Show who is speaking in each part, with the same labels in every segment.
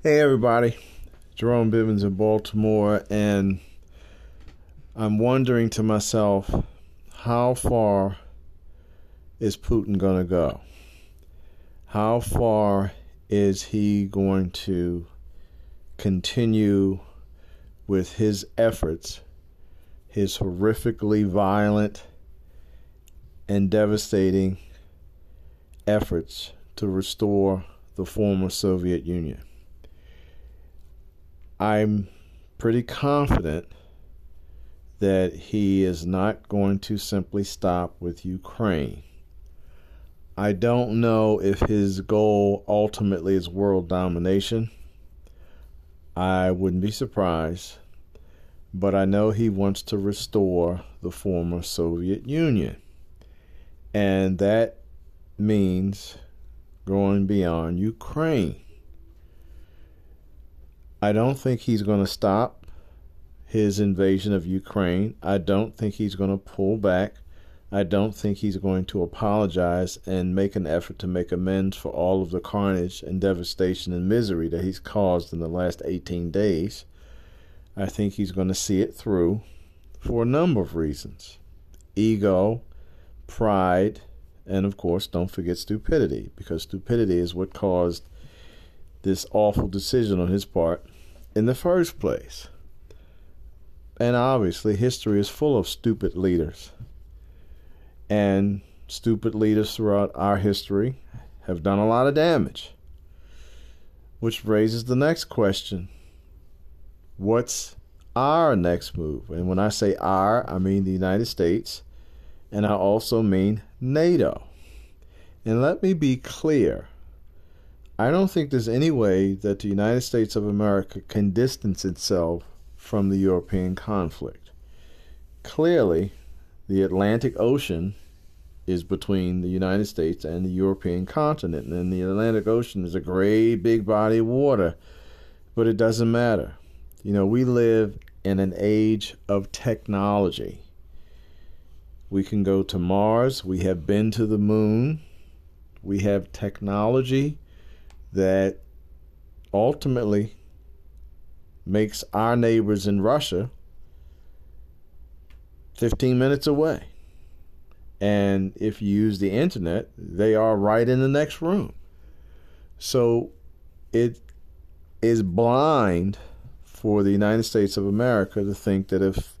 Speaker 1: Hey, everybody. Jerome Bivens in Baltimore, and I'm wondering to myself, how far is Putin going to go? How far is he going to continue with his efforts, his horrifically violent and devastating efforts to restore the former Soviet Union? I'm pretty confident that he is not going to simply stop with Ukraine. I don't know if his goal ultimately is world domination. I wouldn't be surprised, but I know he wants to restore the former Soviet Union. And that means going beyond Ukraine. I don't think he's going to stop his invasion of Ukraine. I don't think he's going to pull back. I don't think he's going to apologize and make an effort to make amends for all of the carnage and devastation and misery that he's caused in the last 18 days. I think he's going to see it through for a number of reasons ego, pride, and of course, don't forget stupidity, because stupidity is what caused this awful decision on his part in the first place. And obviously, history is full of stupid leaders. And stupid leaders throughout our history have done a lot of damage. Which raises the next question What's our next move? And when I say our, I mean the United States, and I also mean NATO. And let me be clear I don't think there's any way that the United States of America can distance itself from the European conflict. Clearly, the Atlantic Ocean is between the United States and the European continent, and the Atlantic Ocean is a great big body of water, but it doesn't matter. You know, we live in an age of technology. We can go to Mars, we have been to the moon, we have technology that ultimately makes our neighbors in Russia 15 minutes away. And if you use the internet, they are right in the next room. So it is blind for the United States of America to think that if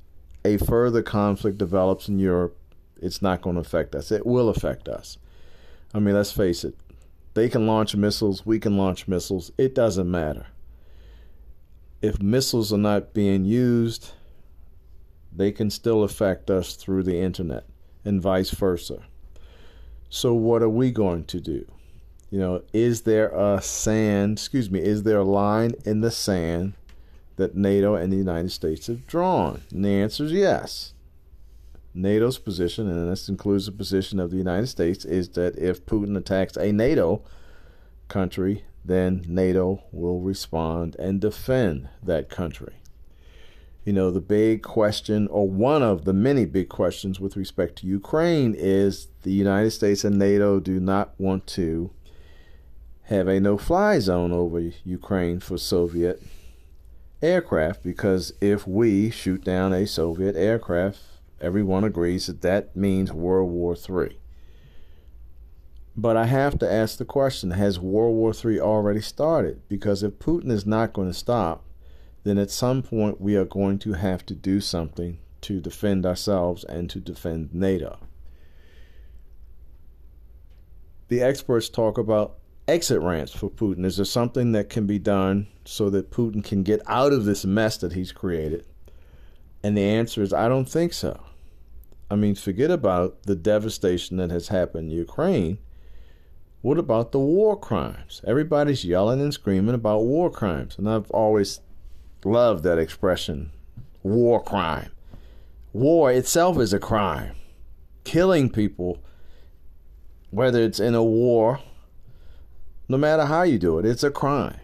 Speaker 1: a further conflict develops in Europe, it's not going to affect us. It will affect us. I mean, let's face it, they can launch missiles, we can launch missiles. It doesn't matter. If missiles are not being used, they can still affect us through the internet and vice versa. So, what are we going to do? You know, is there a sand, excuse me, is there a line in the sand that NATO and the United States have drawn? And the answer is yes. NATO's position, and this includes the position of the United States, is that if Putin attacks a NATO country, then NATO will respond and defend that country. You know, the big question, or one of the many big questions with respect to Ukraine, is the United States and NATO do not want to have a no fly zone over Ukraine for Soviet aircraft because if we shoot down a Soviet aircraft, Everyone agrees that that means World War III. But I have to ask the question has World War III already started? Because if Putin is not going to stop, then at some point we are going to have to do something to defend ourselves and to defend NATO. The experts talk about exit ramps for Putin. Is there something that can be done so that Putin can get out of this mess that he's created? And the answer is I don't think so. I mean, forget about the devastation that has happened in Ukraine. What about the war crimes? Everybody's yelling and screaming about war crimes. And I've always loved that expression war crime. War itself is a crime. Killing people, whether it's in a war, no matter how you do it, it's a crime.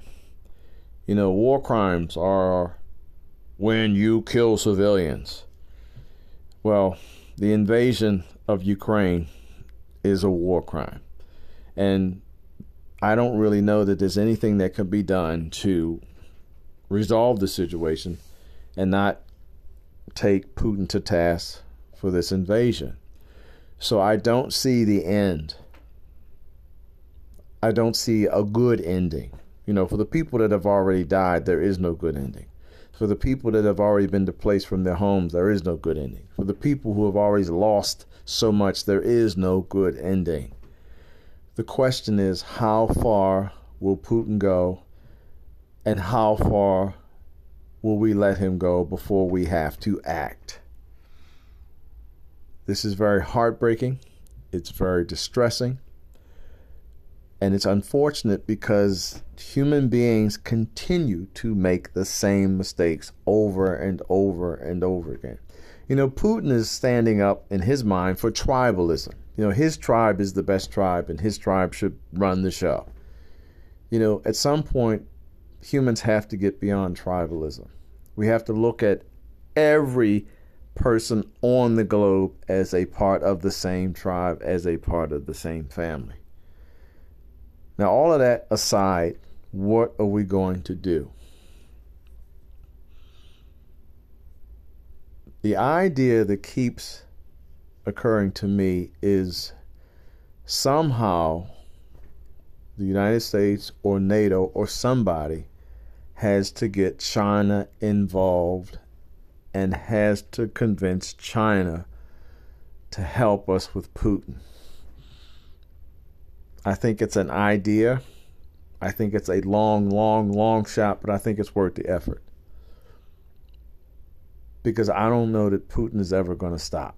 Speaker 1: You know, war crimes are when you kill civilians. Well, the invasion of Ukraine is a war crime. And I don't really know that there's anything that can be done to resolve the situation and not take Putin to task for this invasion. So I don't see the end. I don't see a good ending. You know, for the people that have already died, there is no good ending. For the people that have already been displaced from their homes, there is no good ending. For the people who have already lost so much, there is no good ending. The question is how far will Putin go and how far will we let him go before we have to act? This is very heartbreaking. It's very distressing. And it's unfortunate because human beings continue to make the same mistakes over and over and over again. You know, Putin is standing up in his mind for tribalism. You know, his tribe is the best tribe and his tribe should run the show. You know, at some point, humans have to get beyond tribalism. We have to look at every person on the globe as a part of the same tribe, as a part of the same family. Now, all of that aside, what are we going to do? The idea that keeps occurring to me is somehow the United States or NATO or somebody has to get China involved and has to convince China to help us with Putin. I think it's an idea. I think it's a long, long, long shot, but I think it's worth the effort. Because I don't know that Putin is ever going to stop.